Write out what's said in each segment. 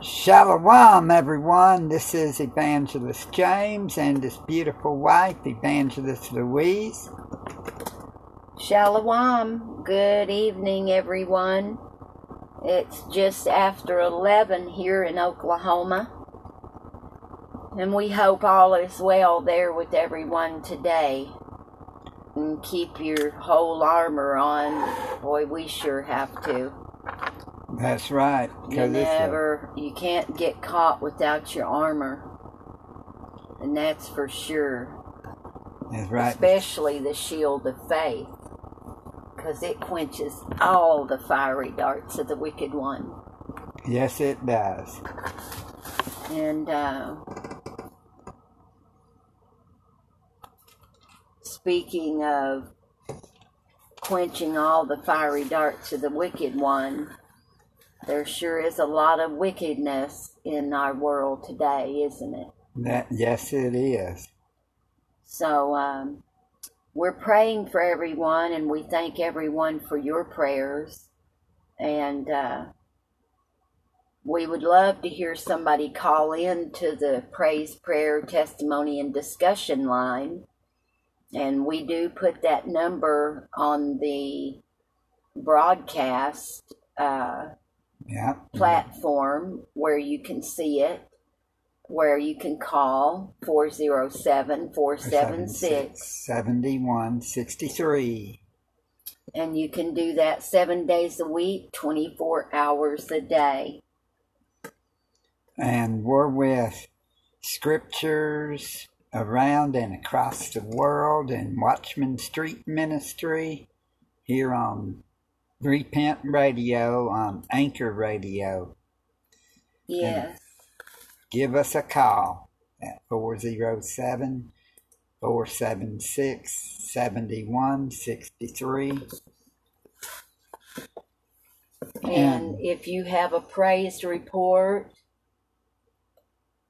Shalom, everyone. This is Evangelist James and his beautiful wife, Evangelist Louise. Shalom. Good evening, everyone. It's just after 11 here in Oklahoma. And we hope all is well there with everyone today. And keep your whole armor on. Boy, we sure have to. That's right. You 'cause it's a- never, you can't get caught without your armor. And that's for sure. that's right. Especially the shield of faith. Because it quenches all the fiery darts of the wicked one. Yes, it does. And uh, speaking of quenching all the fiery darts of the wicked one, there sure is a lot of wickedness in our world today, isn't it? That yes, it is. So um, we're praying for everyone, and we thank everyone for your prayers. And uh, we would love to hear somebody call in to the praise, prayer, testimony, and discussion line. And we do put that number on the broadcast uh, Yeah. platform where you can see it, where you can call 407 476 71 63. and you can do that seven days a week, 24 hours a day. And we're with scriptures around and across the world and Watchman Street Ministry here on Repent Radio on Anchor Radio. Yes. Give us a call at 407 476 7163. And if you have a praise report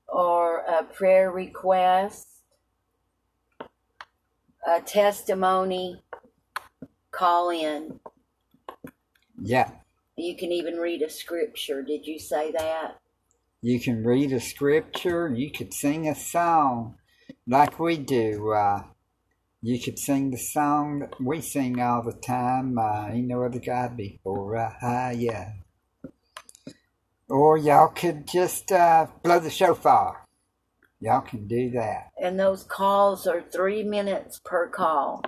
or a prayer request, a testimony, call in. Yeah, You can even read a scripture. Did you say that? you can read a scripture, you could sing a song like we do. Uh, you could sing the song that we sing all the time, uh, Ain't No Other God Before I, yeah. Or y'all could just uh, blow the shofar. Y'all can do that. And those calls are three minutes per call.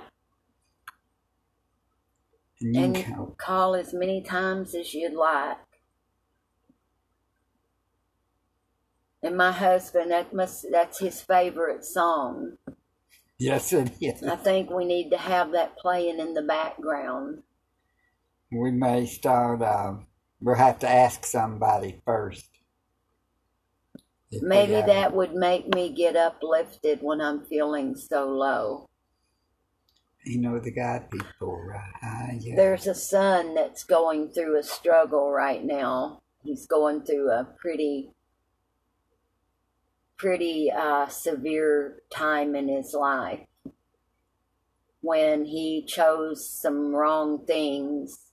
And you And can call- call as many times as you'd like. And my husband, that must that's his favorite song. yes, it is. I think we need to have that playing in the background. We may start, uh, we'll have to ask somebody first. Maybe that would make me get uplifted when I'm feeling so low. You know the God before, right? Yeah. There's a son that's going through a struggle right now. He's going through a pretty pretty uh, severe time in his life when he chose some wrong things,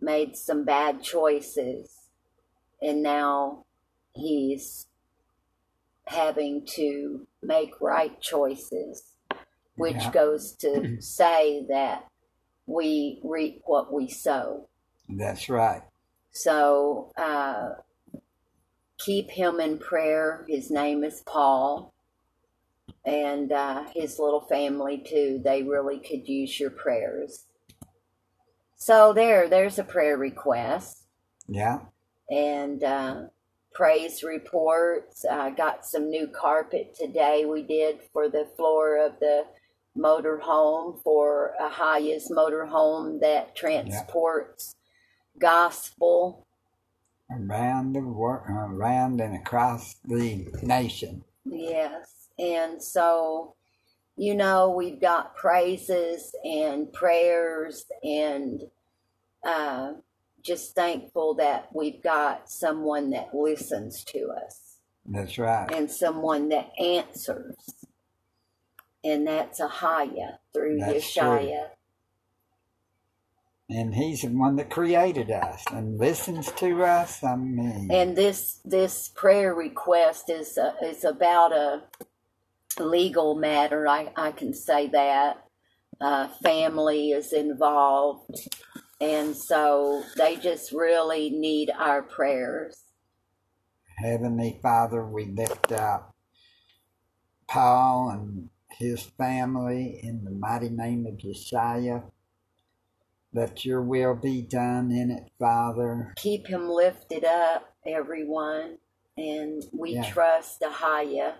made some bad choices, and now he's having to make right choices, which Yeah. goes to say that we reap what we sow. That's right. So uh, keep him in prayer. His name is Paul. And uh, his little family, too. They really could use your prayers. So, there, there's a prayer request. Yeah. And uh, praise reports. I got some new carpet today we did for the floor of the motorhome for a highest motor home that transports gospel Around the world, around and across the nation. Yes. And so, you know, we've got praises and prayers and uh, just thankful that we've got someone that listens to us That's right. and someone that answers. And that's Ahaya through That's Yeshaya. And He's the one that created us and listens to us. I mean, And this this prayer request is uh, is about a legal matter. I I can say that uh, family is involved, and so they just really need our prayers. Heavenly Father, we lift up Paul and his family in the mighty name of Yeshua. Let your will be done in it, Father. Keep him lifted up, everyone, and we Yeah. trust Ahaya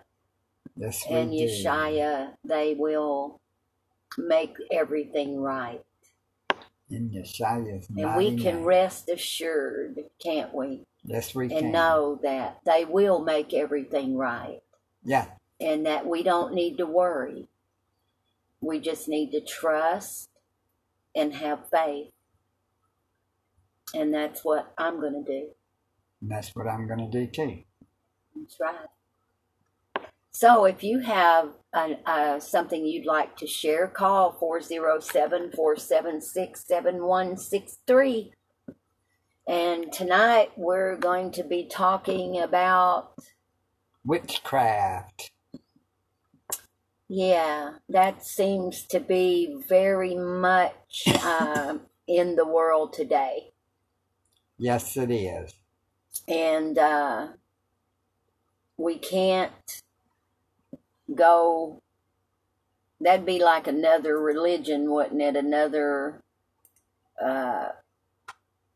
Yes, and do. Yeshaya. They will make everything right. In Yeshua's And we can name. rest assured, can't we? Yes, we And can. And know that they will make everything right Yeah, and that we don't need to worry. We just need to trust and have faith. And that's what I'm going to do. and that's what I'm going to do too. That's right. So if you have uh uh, something you'd like to share, call 407 476 7163. And tonight we're going to be talking about, Witchcraft. Yeah, that seems to be very much uh, in the world today. Yes, it is. and uh, we can't go. That'd be like another religion, wouldn't it? Another, uh,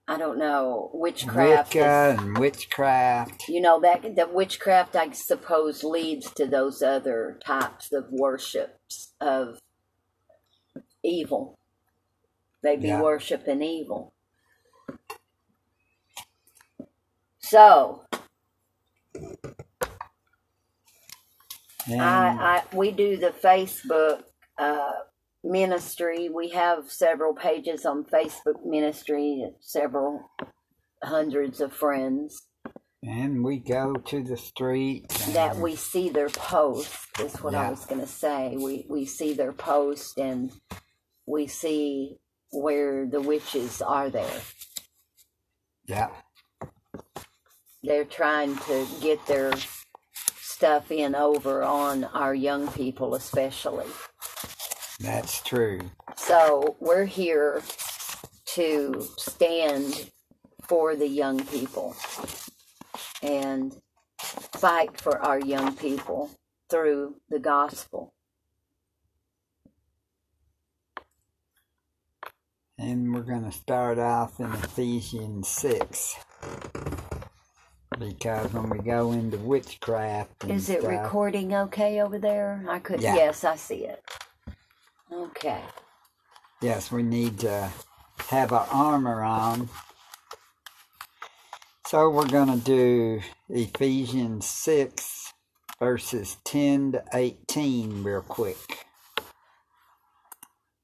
I don't know, witchcraft. is- Wicca and witchcraft. you know that that witchcraft, I suppose, leads to those other types of worships of evil. They be Yeah. worshiping evil. So And I, I we do the Facebook uh, ministry. We have several pages on Facebook ministry, several hundreds of friends and we go to the streets. and- that we see their posts. Is what I was going to say. We we see their post and we see where the witches are there. Yeah, They're trying to get their stuff in over on our young people, especially. That's true. So we're here to stand for the young people and fight for our young people through the gospel. And we're going to start off in Ephesians 6. Because when we go into witchcraft, and Is it stuff, recording okay over there? I could Yeah. yes, I see it. Okay. Yes, we need to have our armor on. So we're going to do Ephesians 6, verses 10 to 18, real quick.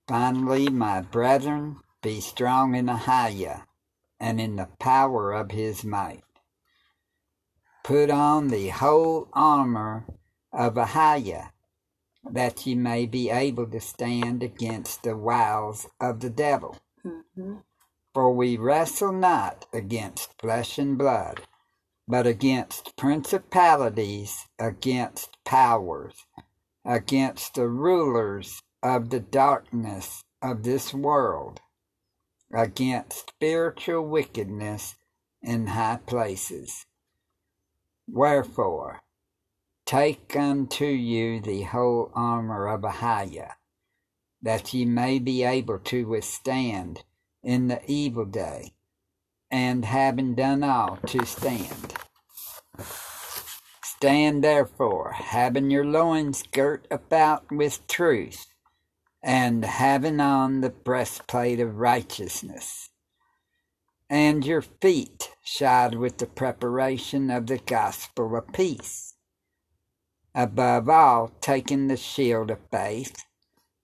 Finally, my brethren, be strong in Ahiah and in the power of his might. Put on the whole armor of Ahiah that ye may be able to stand against the wiles of the devil. hmm For we wrestle not against flesh and blood, but against principalities, against powers, against the rulers of the darkness of this world, against spiritual wickedness in high places. Wherefore, Take unto you the whole armor of Ahiah, that ye may be able to withstand in the evil day, and having done all to stand. Stand therefore, having your loins girt about with truth, and having on the breastplate of righteousness, and your feet shod with the preparation of the gospel of peace above all, taking the shield of faith,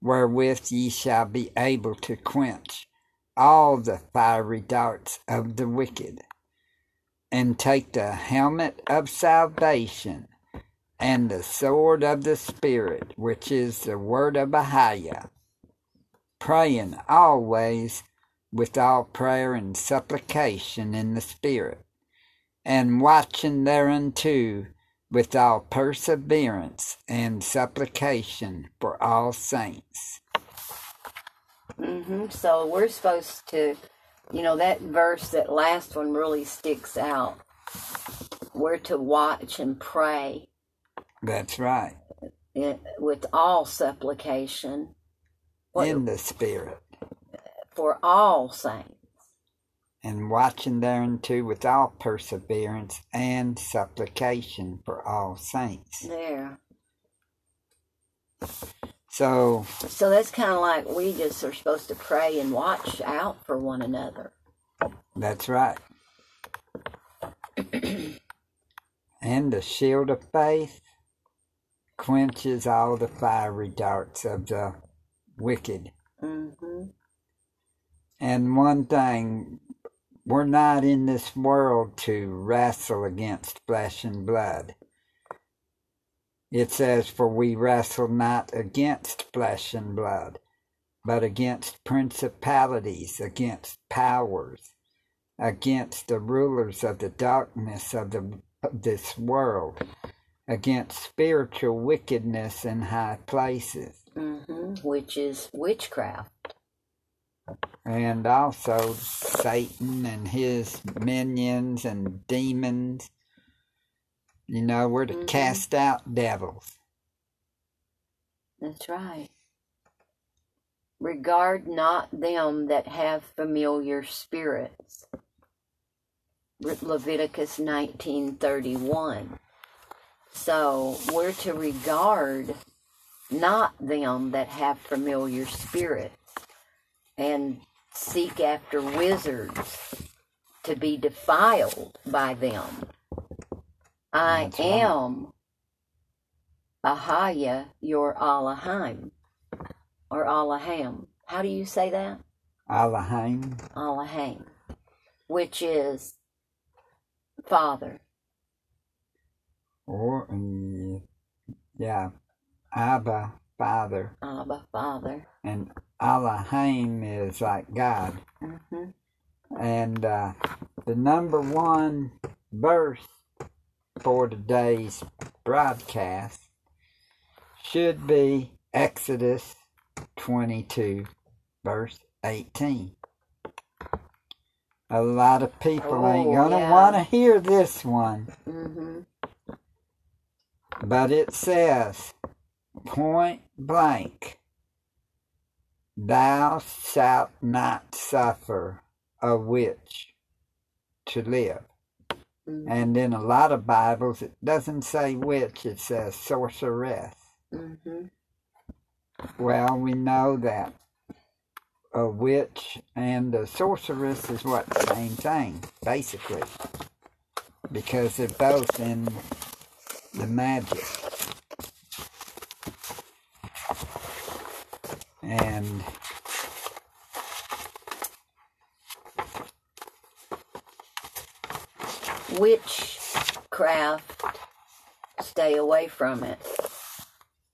wherewith ye shall be able to quench all the fiery darts of the wicked, and take the helmet of salvation and the sword of the Spirit, which is the word of Ahiah, praying always with all prayer and supplication in the Spirit, and watching thereunto with all perseverance and supplication for all saints. Mm-hmm. So we're supposed to, you know, that verse, that last one really sticks out. We're to watch and pray That's right. it, with all supplication What- In the Spirit. for all saints. And watching thereunto with all perseverance and supplication for all saints. There. So, So that's kind of like we just are supposed to pray and watch out for one another. that's right. and the shield of faith quenches all the fiery darts of the wicked. Mm-hmm. And one thing, we're not in this world to wrestle against flesh and blood. It says, For we wrestle not against flesh and blood, but against principalities, against powers, against the rulers of the darkness of, the, of this world, against spiritual wickedness in high places. hmm Which is witchcraft. And also Satan and his minions and demons. You know, we're to Mhm. cast out devils. That's right. Regard not them that have familiar spirits. Leviticus 19:31. So, we're to regard not them that have familiar spirits and seek after wizards to be defiled by them. I That's right. am Ahaya, your Allahim, or Allaham. How do you say that? Allahim, Allaham, which is Father. or mm, yeah, Abba, Father, Abba, Father. and Allahim is like God. hmm And uh, the number one verse for today's broadcast should be Exodus 22, verse 18. A lot of people ain't Oh, gonna yeah. want to hear this one, hmm but it says point blank, Thou shalt not suffer a witch to live. hmm And in a lot of Bibles, it doesn't say witch, it says sorceress. hmm Well, we know that a witch and a sorceress is what? The same thing, basically. Because they're both in the magic. And Witchcraft, stay away from it.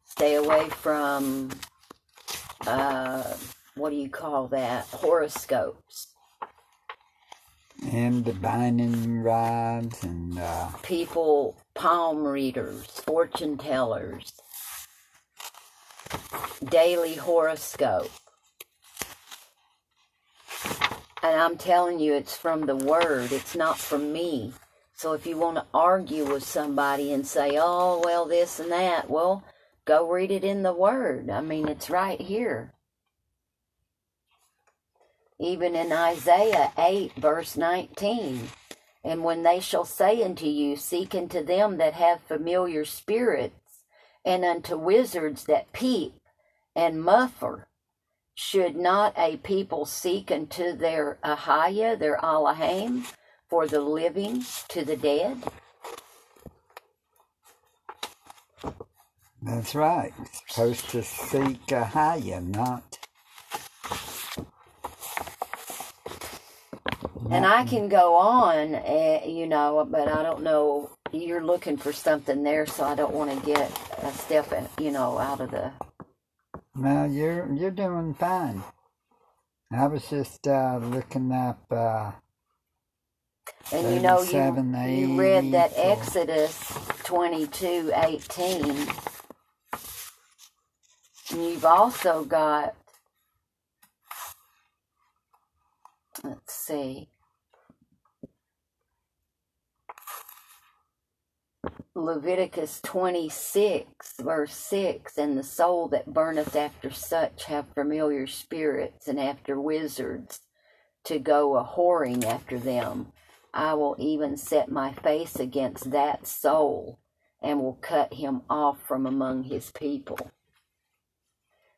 Stay away from, uh, what do you call that? Horoscopes. and divining rods and uh, people, palm readers, fortune tellers, daily horoscope. And I'm telling you, it's from the Word, it's not from me. So if you want to argue with somebody and say, oh, well, this and that, well, go read it in the Word. I mean, it's right here. Even in Isaiah 8, verse 19. And when they shall say unto you, Seek unto them that have familiar spirits, and unto wizards that peep and muffle, should not a people seek unto their Ahaya, their Allahim, for the living to the dead? that's right. Supposed to seek a higher, not. And I can go on, uh, you know, but I don't know. You're looking for something there, so I don't want to get a step, in, you know, out of the. No, you're you're doing fine. I was just uh, looking up. Uh, And you know, 37, you, you read that 84. Exodus twenty-two eighteen. And you've also got, let's see, Leviticus 26, verse 6 And the soul that burneth after such have familiar spirits and after wizards to go a whoring after them. I will even set my face against that soul and will cut him off from among his people.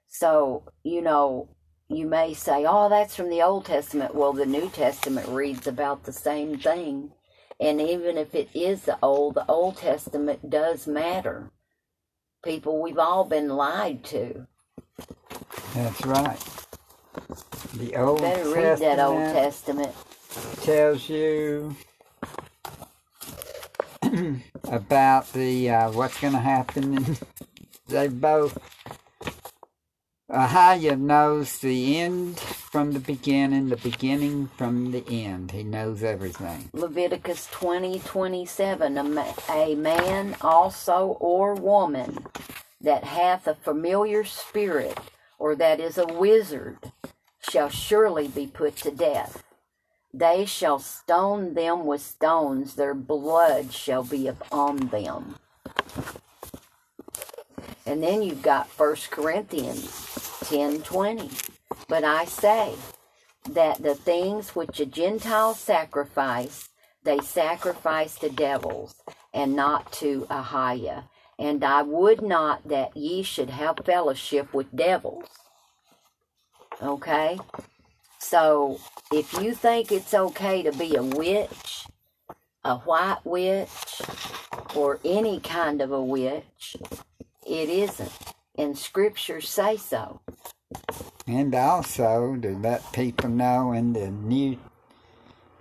So, you know, you may say, oh, that's from the Old Testament. Well, the New Testament reads about the same thing. And even if it is the Old, the Old Testament does matter. People, we've all been lied to. that's right. The Old Better Testament read that Old Testament. tells you about the uh, what's going to happen. And they both. Ahia knows the end from the beginning, the beginning from the end. He knows everything. Leviticus twenty twenty seven. A, ma- a man also or woman that hath a familiar spirit, or that is a wizard, shall surely be put to death. They shall stone them with stones, their blood shall be upon them. And then you've got First Corinthians ten twenty. But I say that the things which the Gentiles sacrifice, they sacrifice to devils, and not to Ahiah. And I would not that ye should have fellowship with devils. Okay? So, if you think it's okay to be a witch, a white witch, or any kind of a witch, it isn't. And scriptures say so. And also to let people know in the New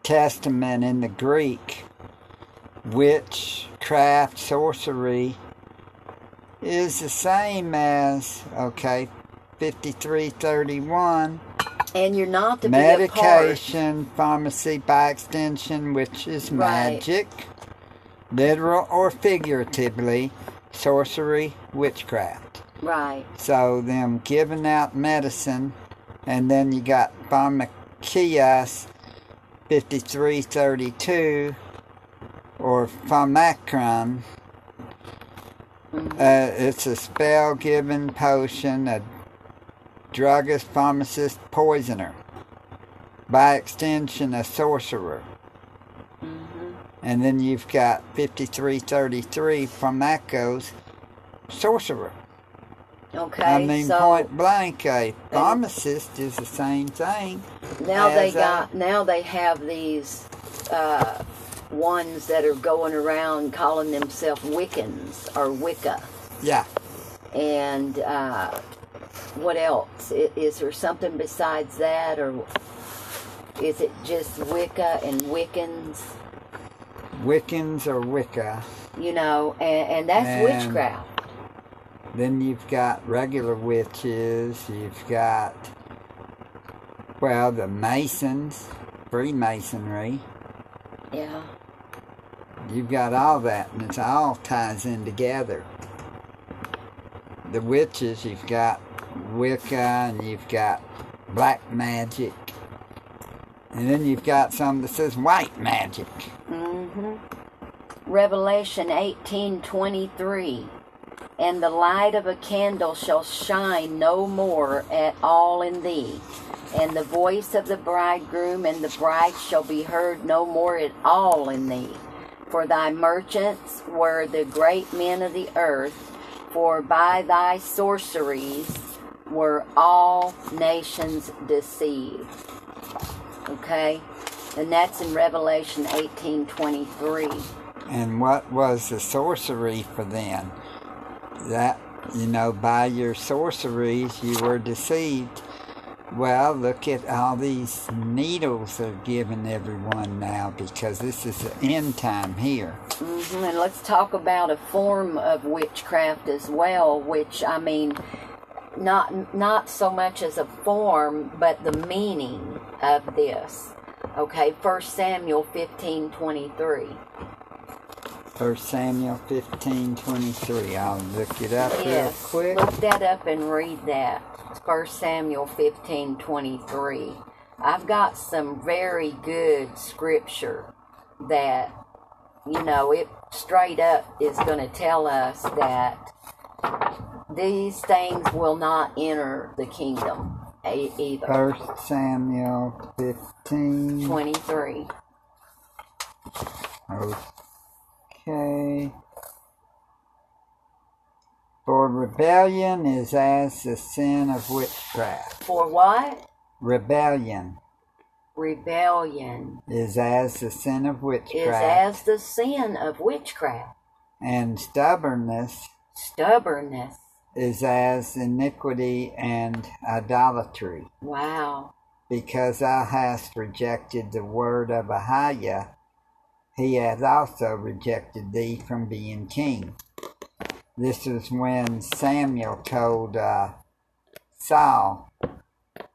Testament in the Greek, witchcraft, sorcery is the same as, okay, 5331, And you're not to be a part. medication, pharmacy by extension, which is Right. magic, literal or figuratively, sorcery, witchcraft. Right. So them giving out medicine, and then you got pharmakias, fifty-three thirty-two, or pharmacron. Uh, it's a spell-giving potion, a druggist, pharmacist, poisoner. By extension, a sorcerer. And then you've got 5333 pharmacos, sorcerer. Okay. I mean, so point blank, a pharmacist is the same thing. now they as a- got now they have these uh, ones that are going around calling themselves Wiccans or Wicca. Yeah, And uh, what else? I- Is there something besides that, or is it just Wicca and Wiccans? Wiccans or Wicca. You know, and, and that's And- witchcraft. Then you've got regular witches. You've got, well, the Masons, Freemasonry. Yeah. You've got all that, and it all ties in together. The witches, you've got Wicca, and you've got black magic. And then you've got some that says white magic. hmm Revelation eighteen twenty three. And the light of a candle shall shine no more at all in thee. And the voice of the bridegroom and the bride shall be heard no more at all in thee. For thy merchants were the great men of the earth, for by thy sorceries were all nations deceived. Okay? And that's in Revelation eighteen twenty three. And what was the sorcery for them? That, you know, by your sorceries you were deceived. Well, look at all these needles they're giving everyone now because this is the end time here. Mm-hmm. And let's talk about a form of witchcraft as well, which I mean, not not so much as a form, but the meaning of this. Okay, First Samuel fifteen twenty three. First Samuel fifteen twenty three. I'll look it up real quick. look that up and read that. First Samuel fifteen twenty three. I've got some very good scripture that you know it straight up is going to tell us that these things will not enter the kingdom either. First Samuel fifteen. 23. Okay. For rebellion is as the sin of witchcraft. For what? Rebellion Rebellion is as the sin of witchcraft is as the sin of witchcraft. and stubbornness Stubbornness. is as iniquity and idolatry. Wow. Because thou hast rejected the word of Ahiah, he hath also rejected thee from being king. This is when Samuel told uh, Saul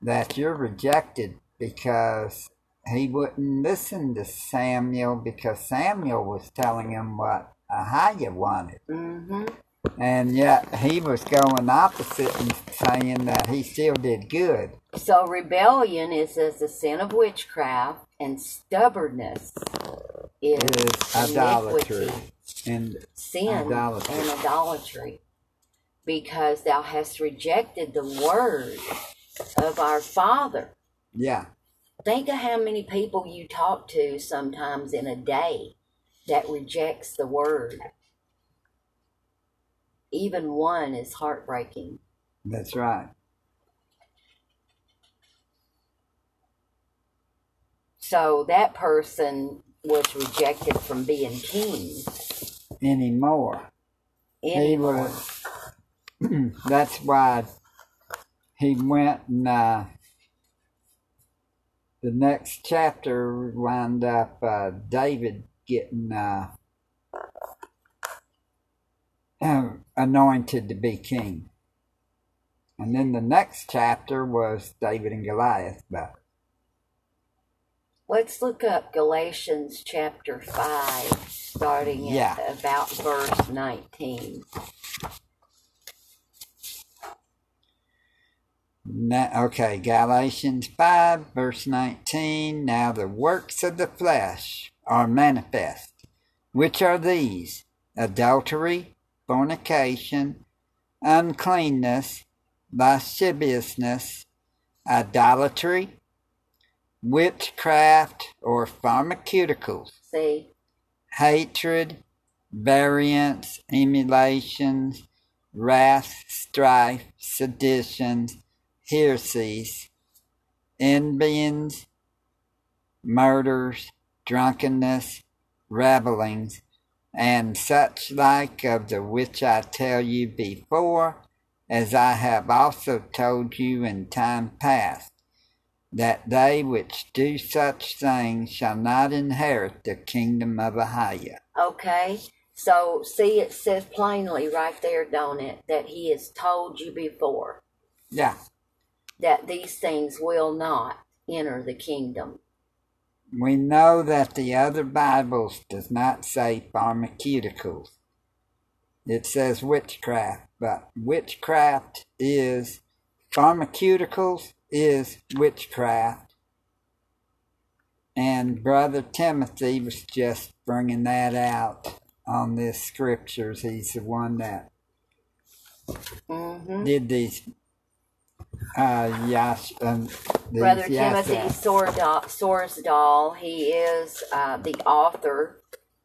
that you're rejected because he wouldn't listen to Samuel because Samuel was telling him what Ahiah wanted. Mm-hmm. And yet he was going opposite and saying that he still did good. So rebellion is as the sin of witchcraft, and stubbornness is, Is idolatry. And sin Idolatry. and idolatry. Because thou hast rejected the word of our Father. yeah, Think of how many people you talk to sometimes in a day that rejects the word. Even one is heartbreaking. that's right. So that person was rejected from being king. Anymore. He was. that's why he went and uh, the next chapter wound up uh, David getting uh, anointed to be king. And then the next chapter was David and Goliath. But Let's look up Galatians chapter 5, starting Yeah. at about verse 19. Na- okay, Galatians 5, verse 19. Now the works of the flesh are manifest, which are these adultery, fornication, uncleanness, lasciviousness, idolatry, witchcraft or pharmaceuticals, See? hatred, variance, emulations, wrath, strife, seditions, heresies, envyings, murders, drunkenness, revelings, and such like of the which I tell you before, as I have also told you in time past, that they which do such things shall not inherit the kingdom of Ahiah. Okay. So, see, it says plainly right there, don't it, that he has told you before Yeah, that these things will not enter the kingdom. we know that the other Bibles does not say pharmaceuticals. It says witchcraft, but witchcraft is pharmaceuticals is witchcraft. And Brother Timothy was just bringing that out on this scriptures. He's the one that hmm did these uh yash um, these Brother Timothy yashas. Sorsdahl, Sorsdahl, he is uh, the author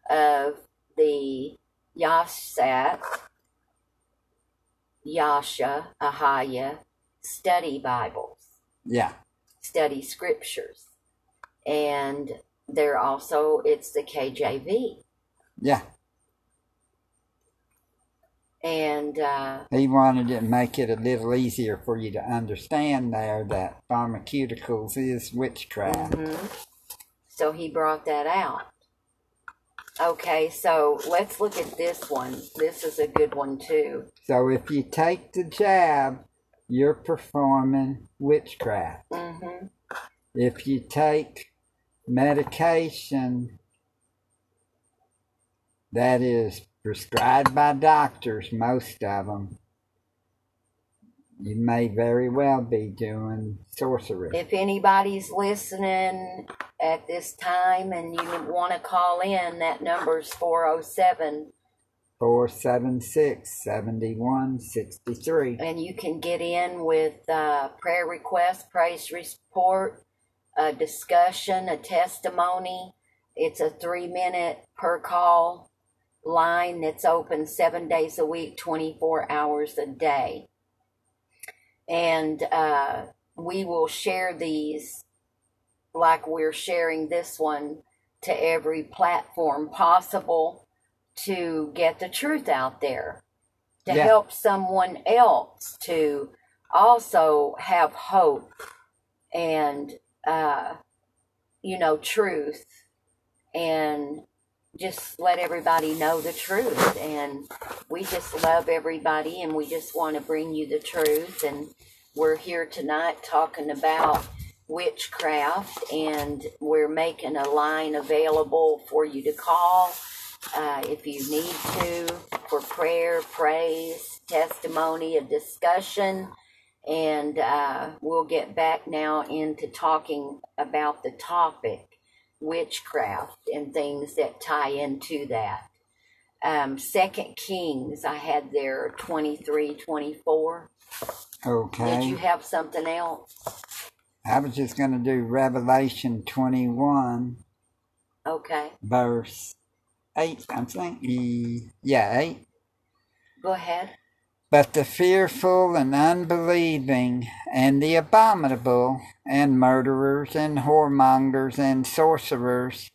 of the Yashat, Yasha, Ahaya study Bibles, Yeah, study scriptures. And they're also, it's the KJV. yeah. And uh, He wanted to make it a little easier for you to understand there that pharmaceuticals is witchcraft. mhm. so he brought that out. Okay, so let's look at this one. This is a good one too. So if you take the jab, you're performing witchcraft. Mm-hmm. If you take medication that is prescribed by doctors, most of them, you may very well be doing sorcery. If anybody's listening at this time and you want to call in, that number's 407 476 7163. and you can get in with uh, prayer request, praise report, a discussion, a testimony. It's a three minute per call line that's open seven days a week, 24 hours a day. And uh, we will share these like we're sharing this one to every platform possible to get the truth out there, to Yeah. help someone else to also have hope and, uh, you know, truth and just let everybody know the truth. And we just love everybody and we just want to bring you the truth. And we're here tonight talking about witchcraft and we're making a line available for you to call uh, if you need to for prayer, praise, testimony, a discussion. And uh, we'll get back now into talking about the topic witchcraft and things that tie into that. Um, Second Kings, I had there 23, 24. Okay. Did you have something else? I was just going to do Revelation 21, Okay, verse 8, I think. E- Yeah, 8. go ahead. But the fearful and unbelieving, and the abominable, and murderers, and whoremongers, and sorcerers,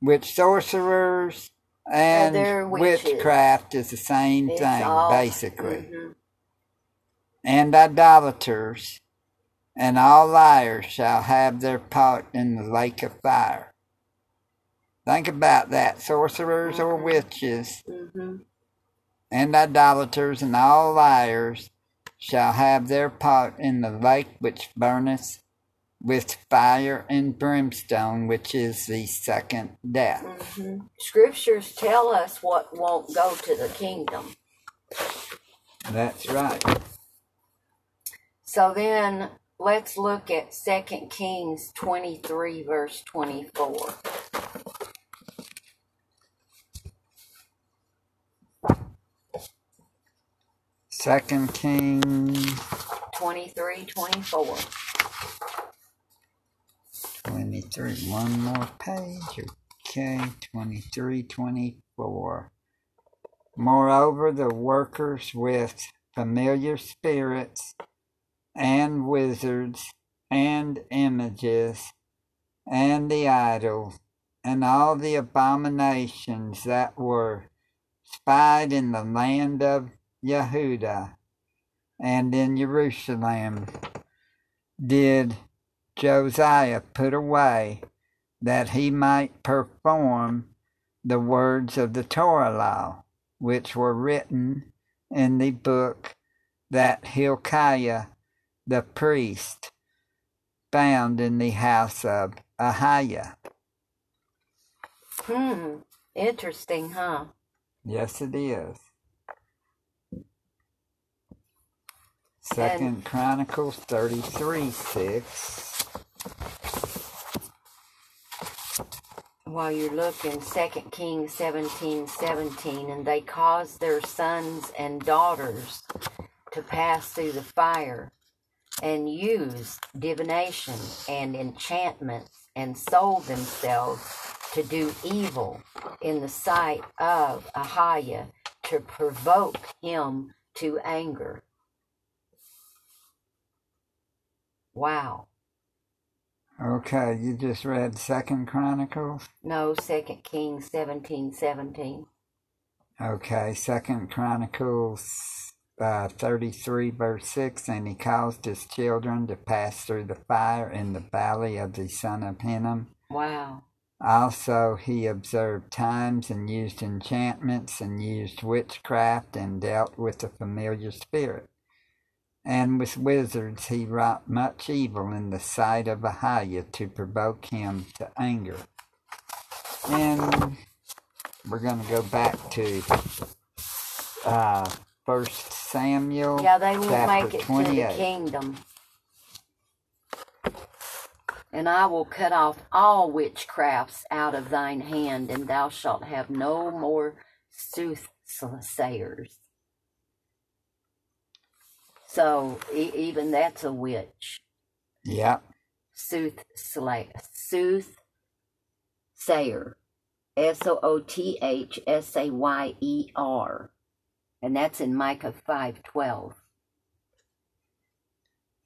which sorcerers and they're witchcraft is the same It's thing, all- basically. Mhm. And idolaters, and all liars shall have their part in the lake of fire. Think about that. Sorcerers or witches Mhm. and idolaters and all liars shall have their part in the lake which burneth with fire and brimstone, which is the second death. Mhm. Scriptures tell us what won't go to the kingdom. That's right. So then let's look at 2 Kings 23, verse 24. Second Kings 23, 24. 23. One more page. Okay, 23, 24. Moreover, the workers with familiar spirits and wizards and images and the idols and all the abominations that were spied in the land of Yehuda and in Jerusalem did Josiah put away that he might perform the words of the Torah law, which were written in the book that Hilkiah the priest found in the house of Ahiah. Hmm. Interesting, huh? Yes, it is. Second Chronicles 33 6. While you're looking, 2 Kings 17, 17, and they caused their sons and daughters to pass through the fire and used divination and enchantments and sold themselves to do evil in the sight of Ahiah to provoke him to anger. Wow. Okay, you just read Second Chronicles? No, Second Kings 17, 17. Okay, Second Chronicles uh, 33, verse 6, and he caused his children to pass through the fire in the valley of the son of Hinnom. Wow. Also, he observed times and used enchantments and used witchcraft and dealt with the familiar spirit. And with wizards he wrought much evil in the sight of Ahiah to provoke him to anger. And we're going to go back to uh, First Samuel. Yeah, they chapter make it to 28. the kingdom. And I will cut off all witchcrafts out of thine hand, and thou shalt have no more soothsayers. So e- even that's a witch. Yep. Soothsayer. Soothsayer. S O O T H S A Y E R. And that's in Micah 5:12.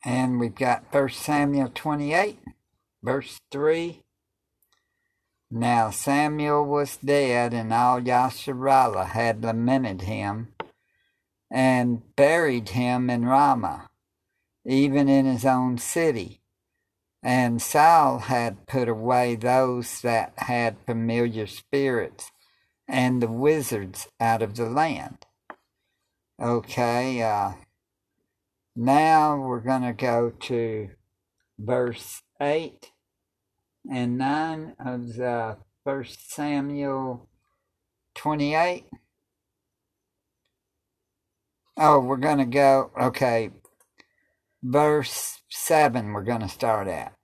And we've got First Samuel 28, verse 3. Now Samuel was dead, and all Yasharallah had lamented him, and buried him in Ramah, even in his own city. And Saul had put away those that had familiar spirits and the wizards out of the land. Okay, uh, now we're going to go to verse 8 and 9 of the First Samuel 28. Oh, we're going to go, okay, verse 7 we're going to start at.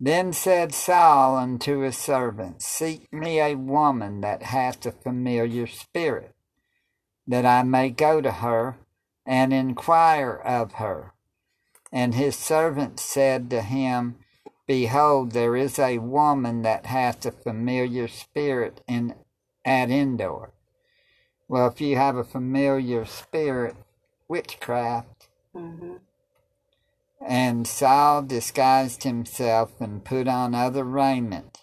Then said Saul unto his servants, Seek me a woman that hath a familiar spirit, that I may go to her and inquire of her. And his servant said to him, Behold, there is a woman that hath a familiar spirit in at Endor. Well, if you have a familiar spirit, witchcraft. Mm-hmm. And Saul disguised himself and put on other raiment.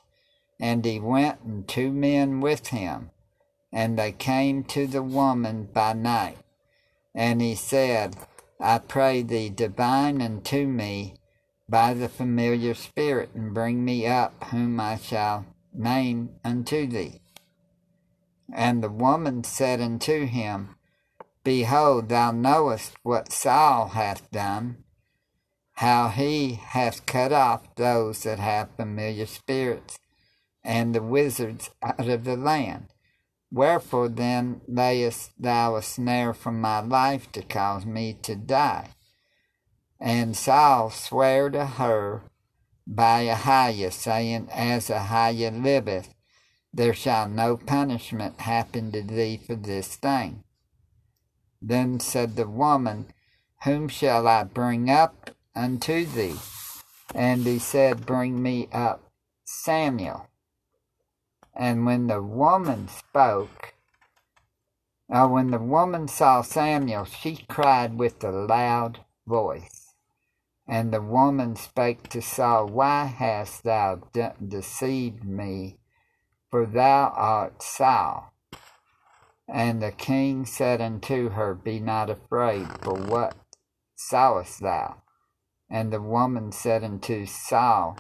And he went and two men with him. And they came to the woman by night. And he said, I pray thee, divine unto me by the familiar spirit, and bring me up whom I shall name unto thee. And the woman said unto him, Behold, thou knowest what Saul hath done, how he hath cut off those that have familiar spirits, and the wizards out of the land. Wherefore then layest thou a snare for my life to cause me to die? And Saul sware to her by Ahiah, saying, As Ahiah liveth, there shall no punishment happen to thee for this thing. Then said the woman, Whom shall I bring up unto thee? And he said, Bring me up Samuel. And when the woman spoke, uh, when the woman saw Samuel, she cried with a loud voice. And the woman spake to Saul, Why hast thou de- deceived me? For thou art Saul. And the king said unto her, Be not afraid, for what sawest thou? And the woman said unto Saul,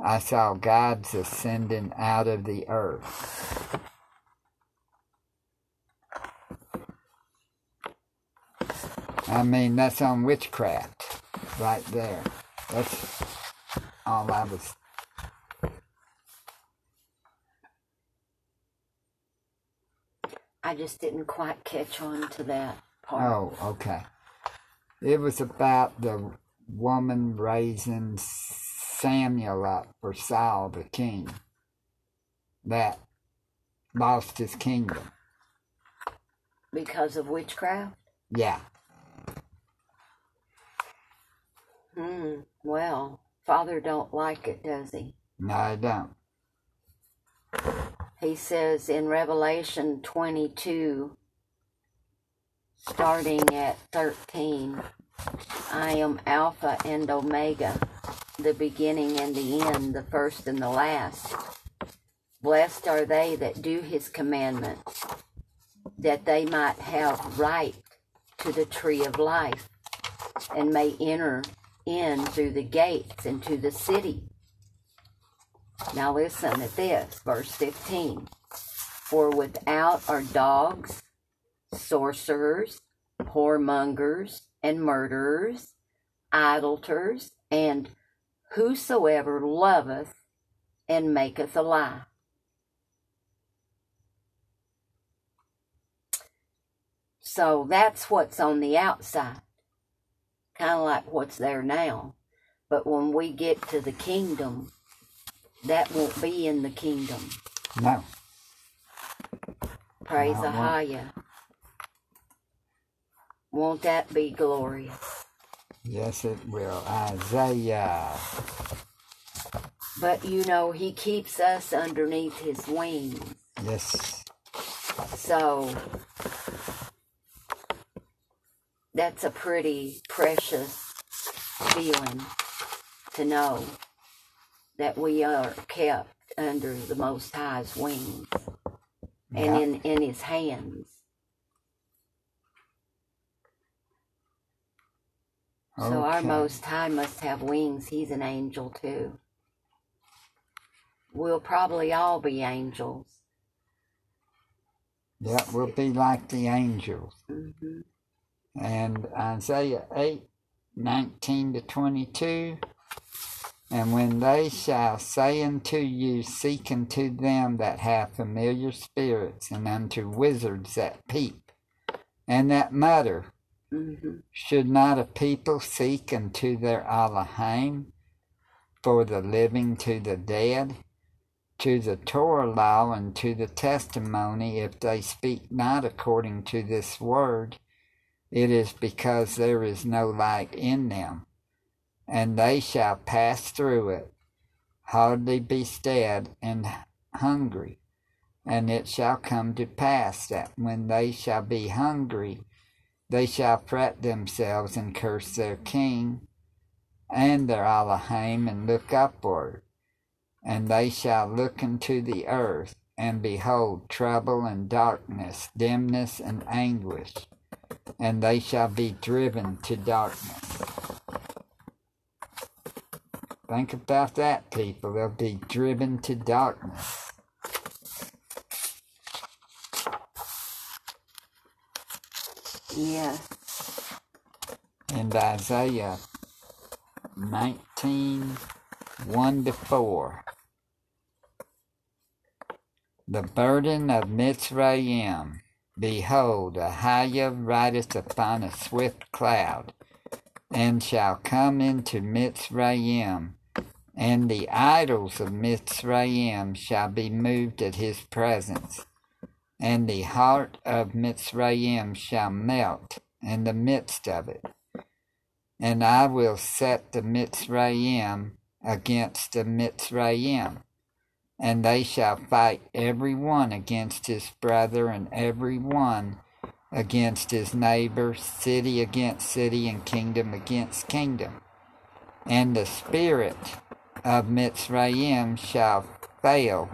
I saw gods ascending out of the earth. I mean, that's on witchcraft right there. That's all I was. I just didn't quite catch on to that part. Oh, okay. It was about the woman raising Samuel up for Saul the king that lost his kingdom. Because of witchcraft? Yeah. Hmm. Well, Father don't like it, does he? No, I don't. He says in Revelation 22, starting at 13, I am Alpha and Omega, the beginning and the end, the first and the last. Blessed are they that do his commandments, that they might have right to the tree of life, and may enter in through the gates into the city. Now listen at this, verse 15. For without are dogs, sorcerers, whoremongers, and murderers, idolaters, and whosoever loveth and maketh a lie. So that's what's on the outside, kind of like what's there now. But when we get to the kingdom, that won't be in the kingdom. No. Praise the. Higher. Won't that be glorious? Yes, it will. Isaiah. But you know, He keeps us underneath His wings. Yes. So that's a pretty precious feeling to know that we are kept under the Most High's wings and in, in His hands. Okay. So our Most High must have wings. He's an angel too. We'll probably all be angels. Yeah, we'll be like the angels. Mm-hmm. And Isaiah 8, 19 to 22. And when they shall say unto you, Seek unto them that have familiar spirits, and unto wizards that peep, and that mutter, hmm should not a people seek unto their Elohim for the living to the dead, to the Torah law and to the testimony, if they speak not according to this word, it is because there is no light in them, and they shall pass through it, hardly be stead and hungry. And it shall come to pass that when they shall be hungry, they shall fret themselves and curse their king and their Elohim and look upward. And they shall look into the earth, and behold trouble and darkness, dimness and anguish, and they shall be driven to darkness. Think about that, people. They'll be driven to darkness. Yes. in Isaiah 19 1 to 4. The burden of Mitzrayim. Behold, Ahiah rideth upon a swift cloud, and shall come into Mitzrayim, and the idols of Mitzrayim shall be moved at his presence, and the heart of Mitzrayim shall melt in the midst of it and I will set the Mitzrayim against the Mitzrayim, and they shall fight every one against his brother, and every one against his neighbor, city against city, and kingdom against kingdom. And the spirit of Mitzrayim shall fail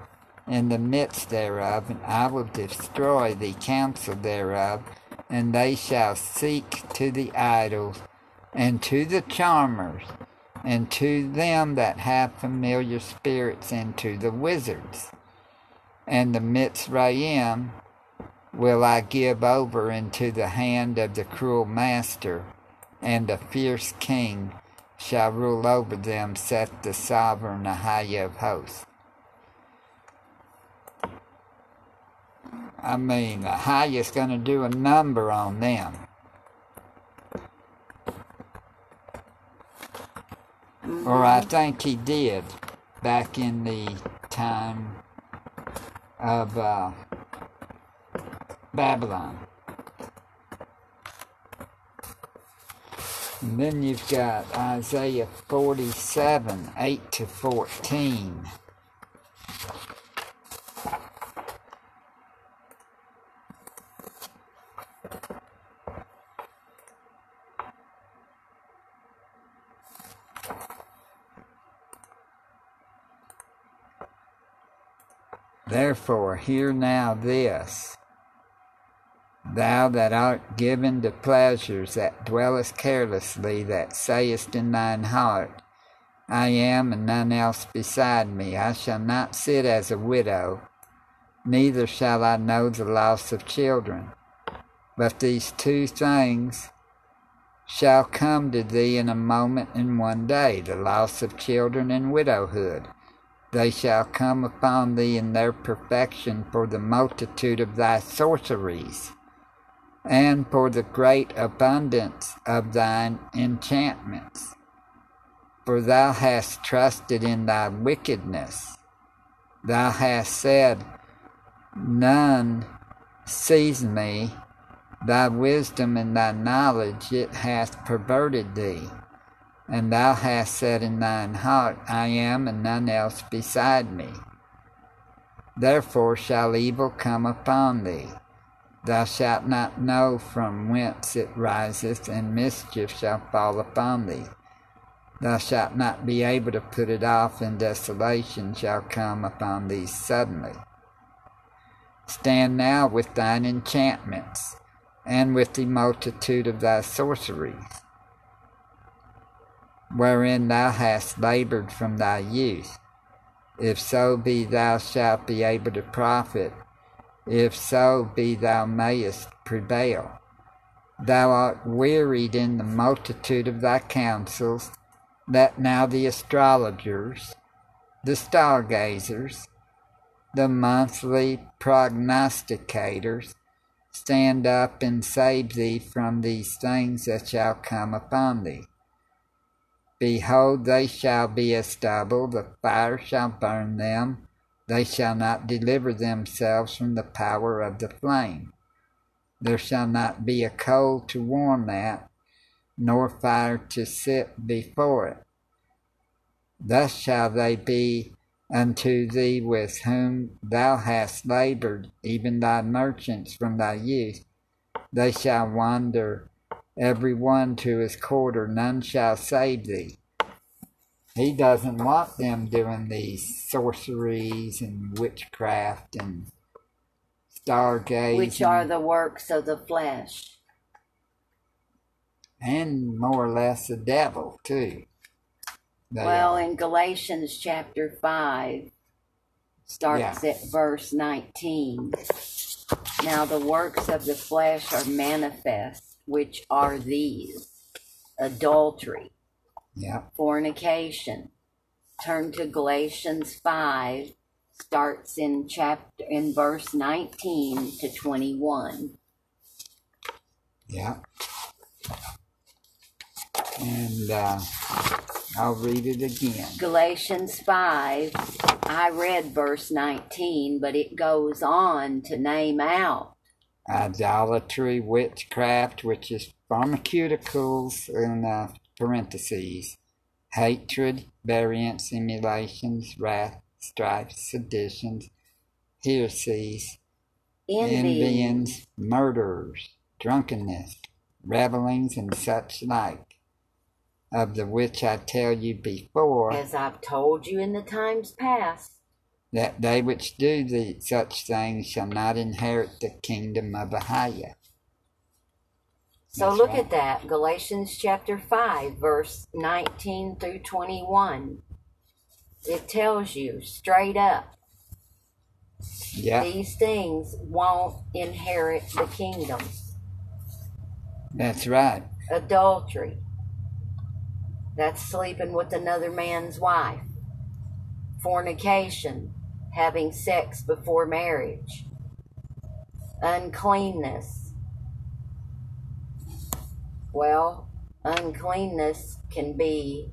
in the midst thereof, and I will destroy the counsel thereof, and they shall seek to the idols and to the charmers, and to them that have familiar spirits, and to the wizards. And the Mitzrayim will I give over into the hand of the cruel master, and the fierce king shall rule over them, saith the sovereign Ahiah of hosts. I mean, Ahiah's going to do a number on them. Or I think he did back in the time of uh, Babylon. And then you've got Isaiah 47, 8 to 14. Therefore, hear now this Thou that art given to pleasures, that dwellest carelessly, that sayest in thine heart, I am and none else beside me. I shall not sit as a widow, neither shall I know the loss of children. But these two things shall come to thee in a moment in one day, the loss of children and widowhood. They shall come upon thee in their perfection for the multitude of thy sorceries, and for the great abundance of thine enchantments. For thou hast trusted in thy wickedness. Thou hast said, None sees me, Thy wisdom and thy knowledge it hath perverted thee. And thou hast said in thine heart, I am, and none else beside me. Therefore shall evil come upon thee. Thou shalt not know from whence it riseth, and mischief shall fall upon thee. Thou shalt not be able to put it off, and desolation shall come upon thee suddenly. Stand now with thine enchantments and with the multitude of thy sorceries, wherein thou hast labored from thy youth. If so be thou shalt be able to profit, if so be thou mayest prevail. Thou art wearied in the multitude of thy counsels, that now the astrologers, the stargazers, the monthly prognosticators, Stand up and save thee from these things that shall come upon thee. Behold, they shall be as stubble, the fire shall burn them, they shall not deliver themselves from the power of the flame. There shall not be a coal to warm that, nor fire to sit before it. Thus shall they be unto thee with whom thou hast labored, even thy merchants from thy youth. They shall wander, every one to his quarter, none shall save thee. He doesn't want them doing these sorceries and witchcraft and stargazing. Which are the works of the flesh. And more or less the devil, too. They well, are. in Galatians chapter 5, starts yeah. at verse 19. Now the works of the flesh are manifest, which are these adultery, yeah. fornication. Turn to Galatians 5, starts in chapter in verse 19 to 21. Yeah. And uh, I'll read it again. Galatians 5, I read verse 19, but it goes on to name out idolatry, witchcraft, which is pharmaceuticals and uh, parentheses, hatred, variance, emulations, wrath, strife, seditions, heresies, envyings, murders, drunkenness, revelings, and such like of the which I tell you before, as I've told you in the times past, that they which do the, such things shall not inherit the kingdom of Ahiah. So That's look right. at that, Galatians chapter 5, verse 19 through 21. It tells you straight up yeah. these things won't inherit the kingdom. That's right. Adultery, that's sleeping with another man's wife. Fornication, having sex before marriage. Uncleanness. Well, uncleanness can be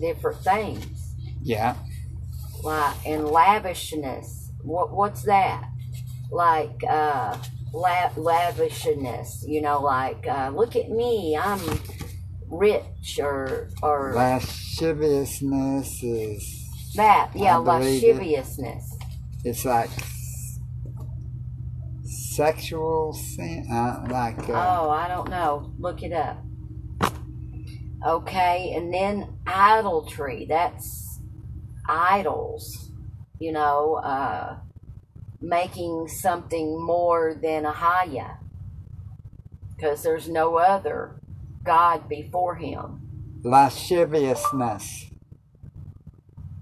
different things. Yeah. Like and lavishness. What what's that? Like uh la- lavishness, you know, like uh, look at me, I'm rich or or lasciviousness is that yeah lasciviousness it, it's like sexual sin uh, like uh, oh i don't know look it up okay and then idolatry that's idols you know uh making something more than a Ahiah because there's no other God before him. Lasciviousness.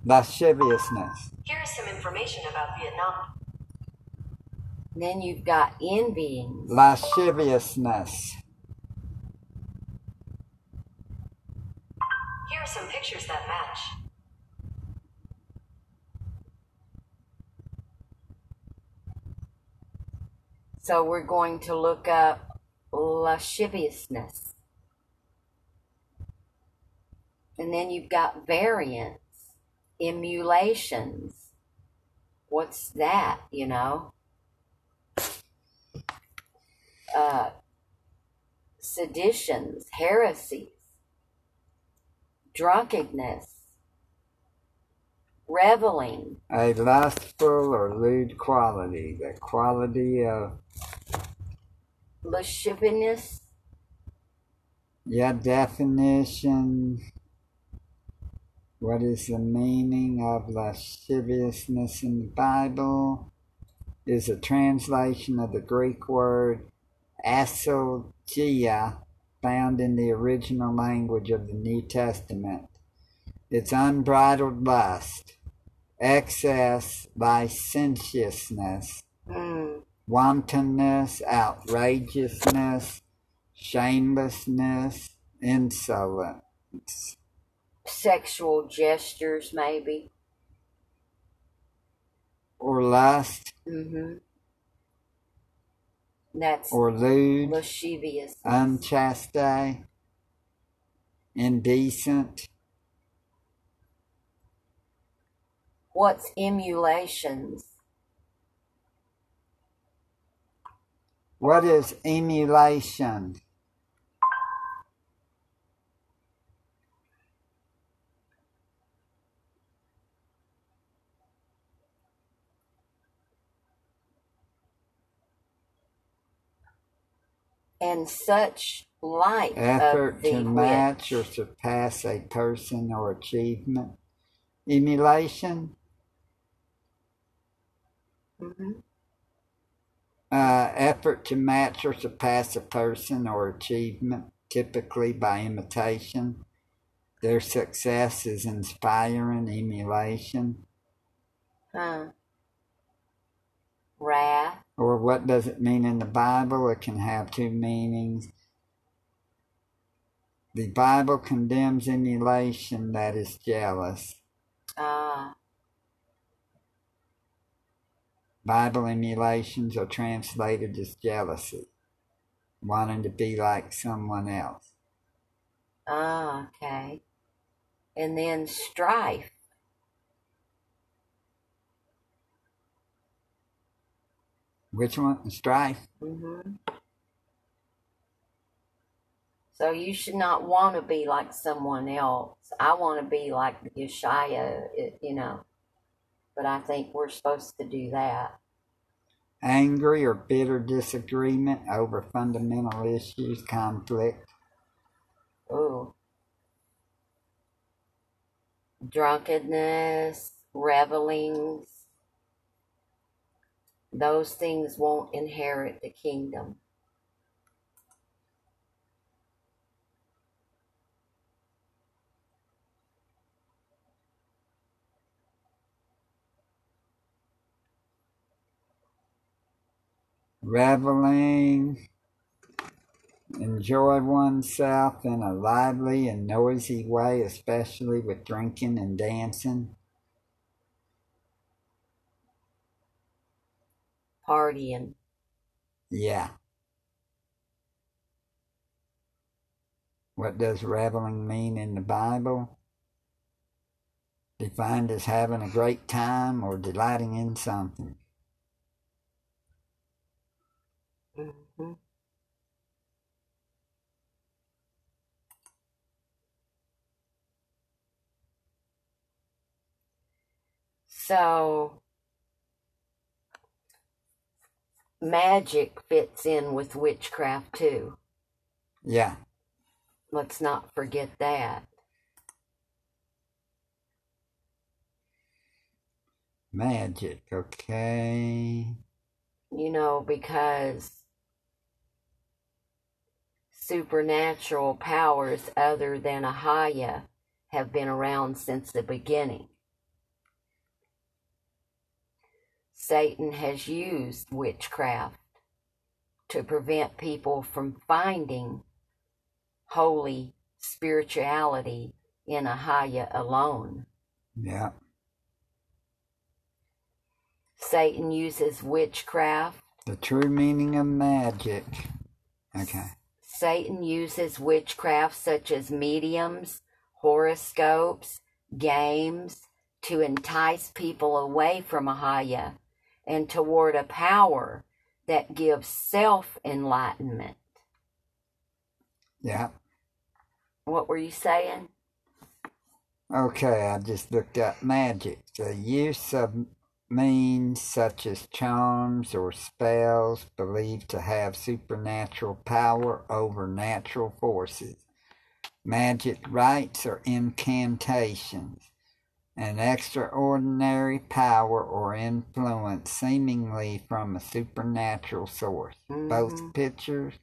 Lasciviousness. Here is some information about Vietnam. Then you've got envying, lasciviousness. Here are some pictures that match. So we're going to look up lasciviousness. And then you've got variants, emulations. What's that, you know? Uh, seditions, heresies, drunkenness, reveling, A lustful or lewd quality, the quality of, lasciviousness, yeah, definition. What is the meaning of lasciviousness in the Bible? Is a translation of the Greek word aselgeia, found in the original language of the New Testament. It's unbridled lust, excess, licentiousness, mm, wantonness, outrageousness, shamelessness, insolence, sexual gestures, maybe. or lust, Mm-hmm. That's or lewd, lascivious. unchaste, indecent, What's emulations? What is emulation? And such like Effort of the to match or surpass a person or achievement. Emulation, Mhm. uh, effort to match or surpass a person or achievement, typically by imitation. Their success is inspiring emulation. Huh. Wrath. Or what does it mean in the Bible? It can have two meanings. The Bible condemns emulation that is jealous. Ah. Bible emulations are translated as jealousy, wanting to be like someone else. Ah, okay. And then strife. Which one? Strife. Mm-hmm. So you should not want to be like someone else. I want to be like Yeshaya, you know. But I think we're supposed to do that. Angry or bitter disagreement over fundamental issues, conflict. Ooh. Drunkenness, revelings. Those things won't inherit the kingdom. reveling, enjoy oneself in a lively and noisy way, especially with drinking and dancing, Partying. yeah. What does reveling mean in the Bible? Defined as having a great time or delighting in something. hmm So, magic fits in with witchcraft too. Yeah. Let's not forget that. Magic, okay. You know, because supernatural powers other than Ahaya have been around since the beginning. Satan has used witchcraft to prevent people from finding holy spirituality in Ahaya alone. Yeah. Satan uses witchcraft. The true meaning of magic. Okay. Satan uses witchcraft such as mediums, horoscopes, games to entice people away from Ahaya and toward a power that gives self enlightenment. Yeah. What were you saying? Okay, I just looked up magic. The use of means such as charms or spells believed to have supernatural power over natural forces. Magic rites or incantations. An extraordinary power or influence seemingly from a supernatural source. Both Mhm. pictures,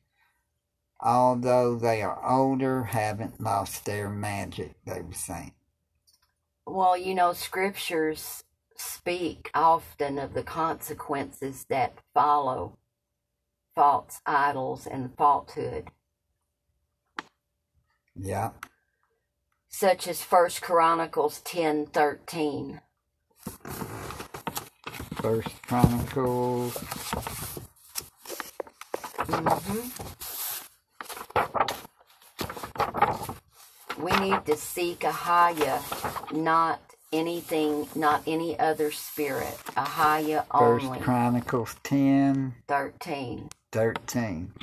although they are older, haven't lost their magic, they were saying. Well, you know, scriptures speak often of the consequences that follow false idols and falsehood, Yeah. Such as First Chronicles ten thirteen. First Chronicles. Mhm. We need to seek Ahaya, not anything, not any other spirit. Ahaya First only. Chronicles 10, 13. 13.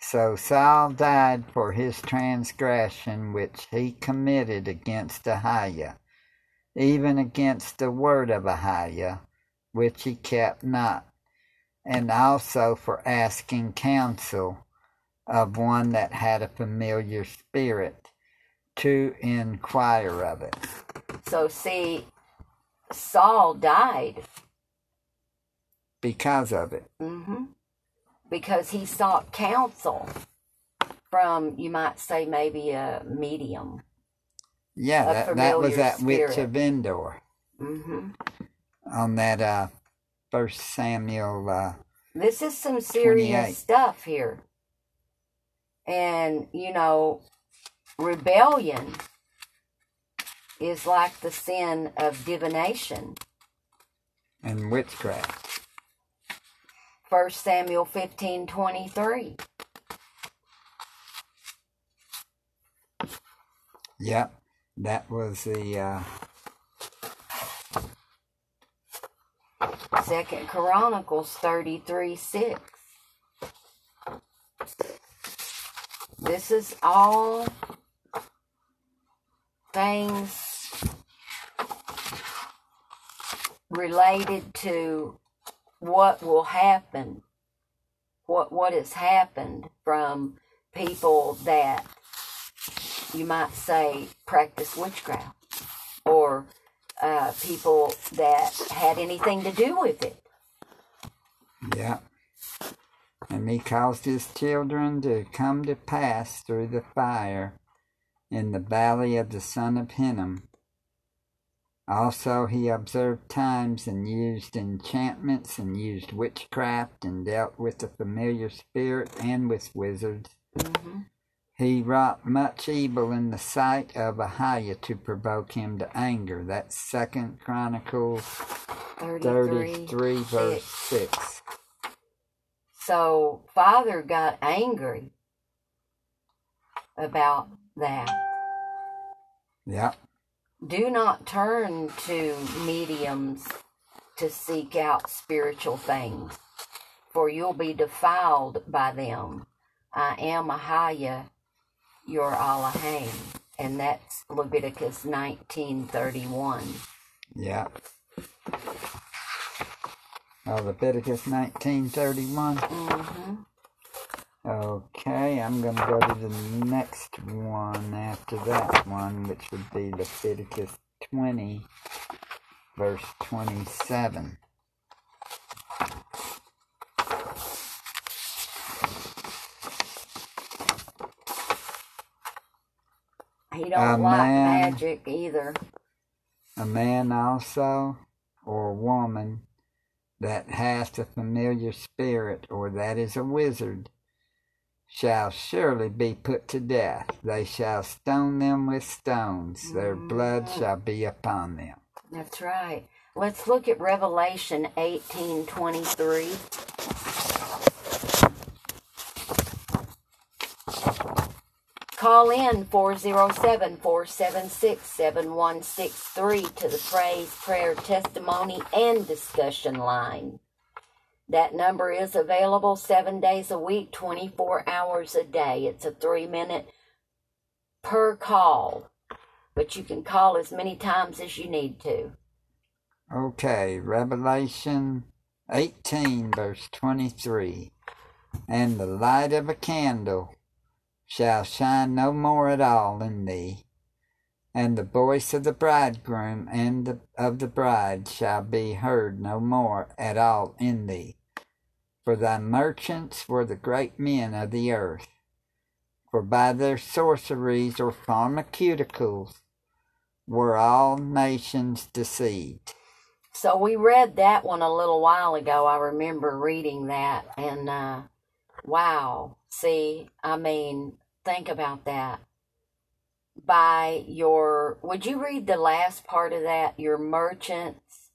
So Saul died for his transgression which he committed against Ahiah, even against the word of Ahiah, which he kept not, and also for asking counsel of one that had a familiar spirit to inquire of it. So, see, Saul died Because of it. hmm because he sought counsel from, you might say, maybe a medium. Yeah, A that, that was that witch spirit. of Endor hmm on that uh First Samuel. Uh, This is some serious stuff here. And, you know, rebellion is like the sin of divination. and witchcraft. First Samuel fifteen twenty three. Yep, that was the uh, Second Chronicles thirty three six. This is all things related to what will happen, what what has happened from people that you might say practice witchcraft or uh, people that had anything to do with it. Yeah. And he caused his children to come to pass through the fire in the valley of the son of Hinnom. Also, he observed times and used enchantments and used witchcraft and dealt with the familiar spirit and with wizards. hmm He wrought much evil in the sight of Ahiah to provoke him to anger. That's Second Chronicles 33. 33, verse 6. So, Father got angry about that. Yep. Do not turn to mediums to seek out spiritual things, for you'll be defiled by them. I am Ahiah, your Elohim. And that's Leviticus 19.31. Yeah. Oh, Leviticus 1931. Mm-hmm. Okay, I'm going to go to the next one after that one, which would be Leviticus 20, verse 27. He don't A like man- magic either. A man also, or a woman, that hath a familiar spirit, or that is a wizard, shall surely be put to death. They shall stone them with stones. Their blood mm. shall be upon them. That's right. Let's look at Revelation 18:23. Call in 407-476-7163 to the praise, prayer, testimony, and discussion line. That number is available seven days a week, 24 hours a day. It's a three minute per call, but you can call as many times as you need to. Okay, Revelation 18, verse 23. And the light of a candle shall shine no more at all in thee, and the voice of the bridegroom and the, of the bride shall be heard no more at all in thee. For thy merchants were the great men of the earth, for by their sorceries or pharmaceuticals were all nations deceived. So we read that one a little while ago. I remember reading that, and uh, wow. See, I mean, think about that. By your, would you read the last part of that? Your merchants.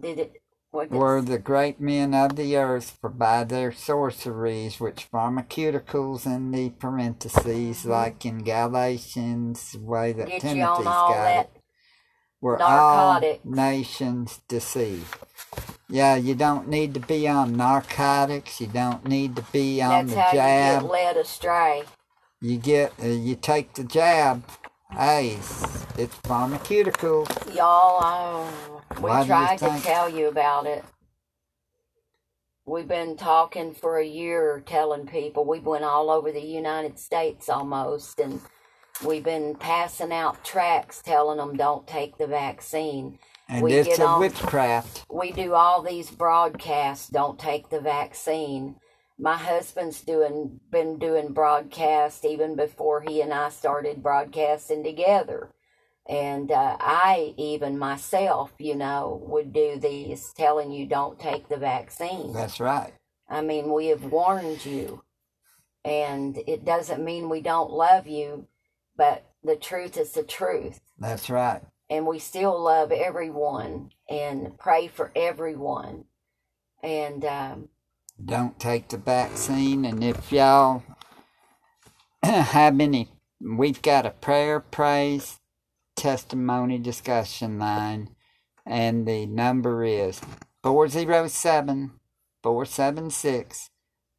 Did it? Were the great men of the earth, for by their sorceries, which pharmaceuticals in the parentheses, like in Galatians, the way that get Timothy's you on all got it, were narcotics. all nations deceived. Yeah, you don't need to be on narcotics. You don't need to be on That's the how jab. you get led astray. You get, uh, you take the jab. Hey, it's, pharmaceuticals. Y'all, we Why tried to tell you about it. We've been talking for a year, telling people. We've went all over the United States almost, and we've been passing out tracts telling them don't take the vaccine. And We it's get a on- witchcraft. We do all these broadcasts. Don't take the vaccine. My husband's doing been doing broadcasts even before he and I started broadcasting together. And uh, I even myself, you know, would do these telling you don't take the vaccine. That's right. I mean, we have warned you. And it doesn't mean we don't love you, but the truth is the truth. That's right. And we still love everyone and pray for everyone. And um, don't take the vaccine. And if y'all have any, we've got a prayer, praise, testimony discussion line, and the number is 407 476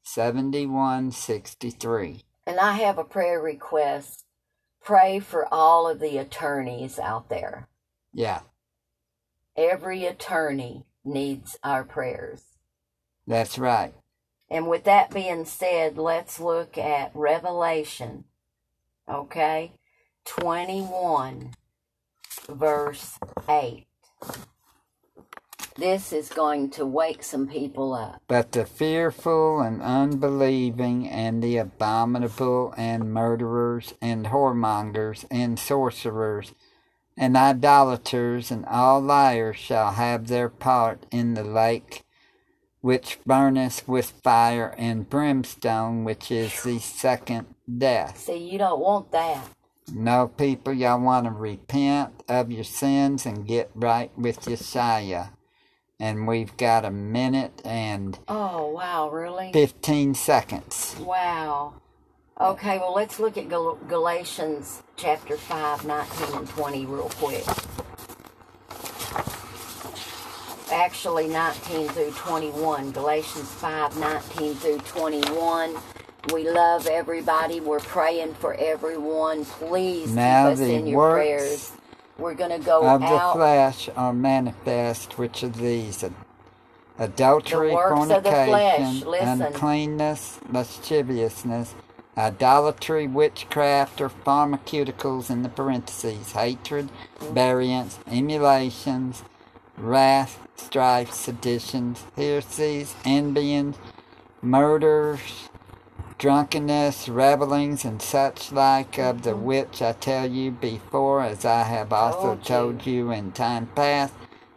7163. and I have a prayer request. Pray for all of the attorneys out there. Yeah, Every attorney needs our prayers. that's right. And with that being said, let's look at Revelation, okay? 21, verse 8. This is going to wake some people up. But the fearful and unbelieving, and the abominable, and murderers, and whoremongers, and sorcerers, and idolaters, and all liars shall have their part in the lake which burneth with fire and brimstone, which is the second death. See, you don't want that. No, people, y'all want to repent of your sins and get right with Yeshua. And we've got a minute and Oh, wow, really? 15 seconds. Wow. Okay, well, let's look at Gal- Galatians chapter 5, 19 and 20 real quick. Actually, 19 through 21. Galatians 5, 19 through 21. We love everybody. We're praying for everyone. Please Now keep us in your prayers. We're going to go of the out. flesh are manifest, which are these adultery, The works of the flesh, fornication, uncleanness, lasciviousness, idolatry, witchcraft, or pharmaceuticals in the parentheses, hatred, mm-hmm. variance, emulations, wrath, strife, seditions, heresies, envyings, murders, drunkenness, revelings, and such like, of the mm-hmm. which I tell you before, as I have also Told you. told you in time past,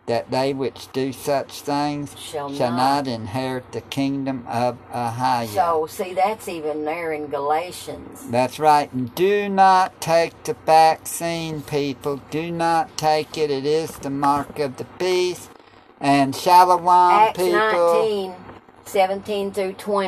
that they which do such things shall, shall not. not inherit the kingdom of Ahiah. So, see, that's even there in Galatians. That's right. And do not take the vaccine, people. Do not take it. It is the mark of the beast. And Shalom, Acts people. 19, 17 through 20.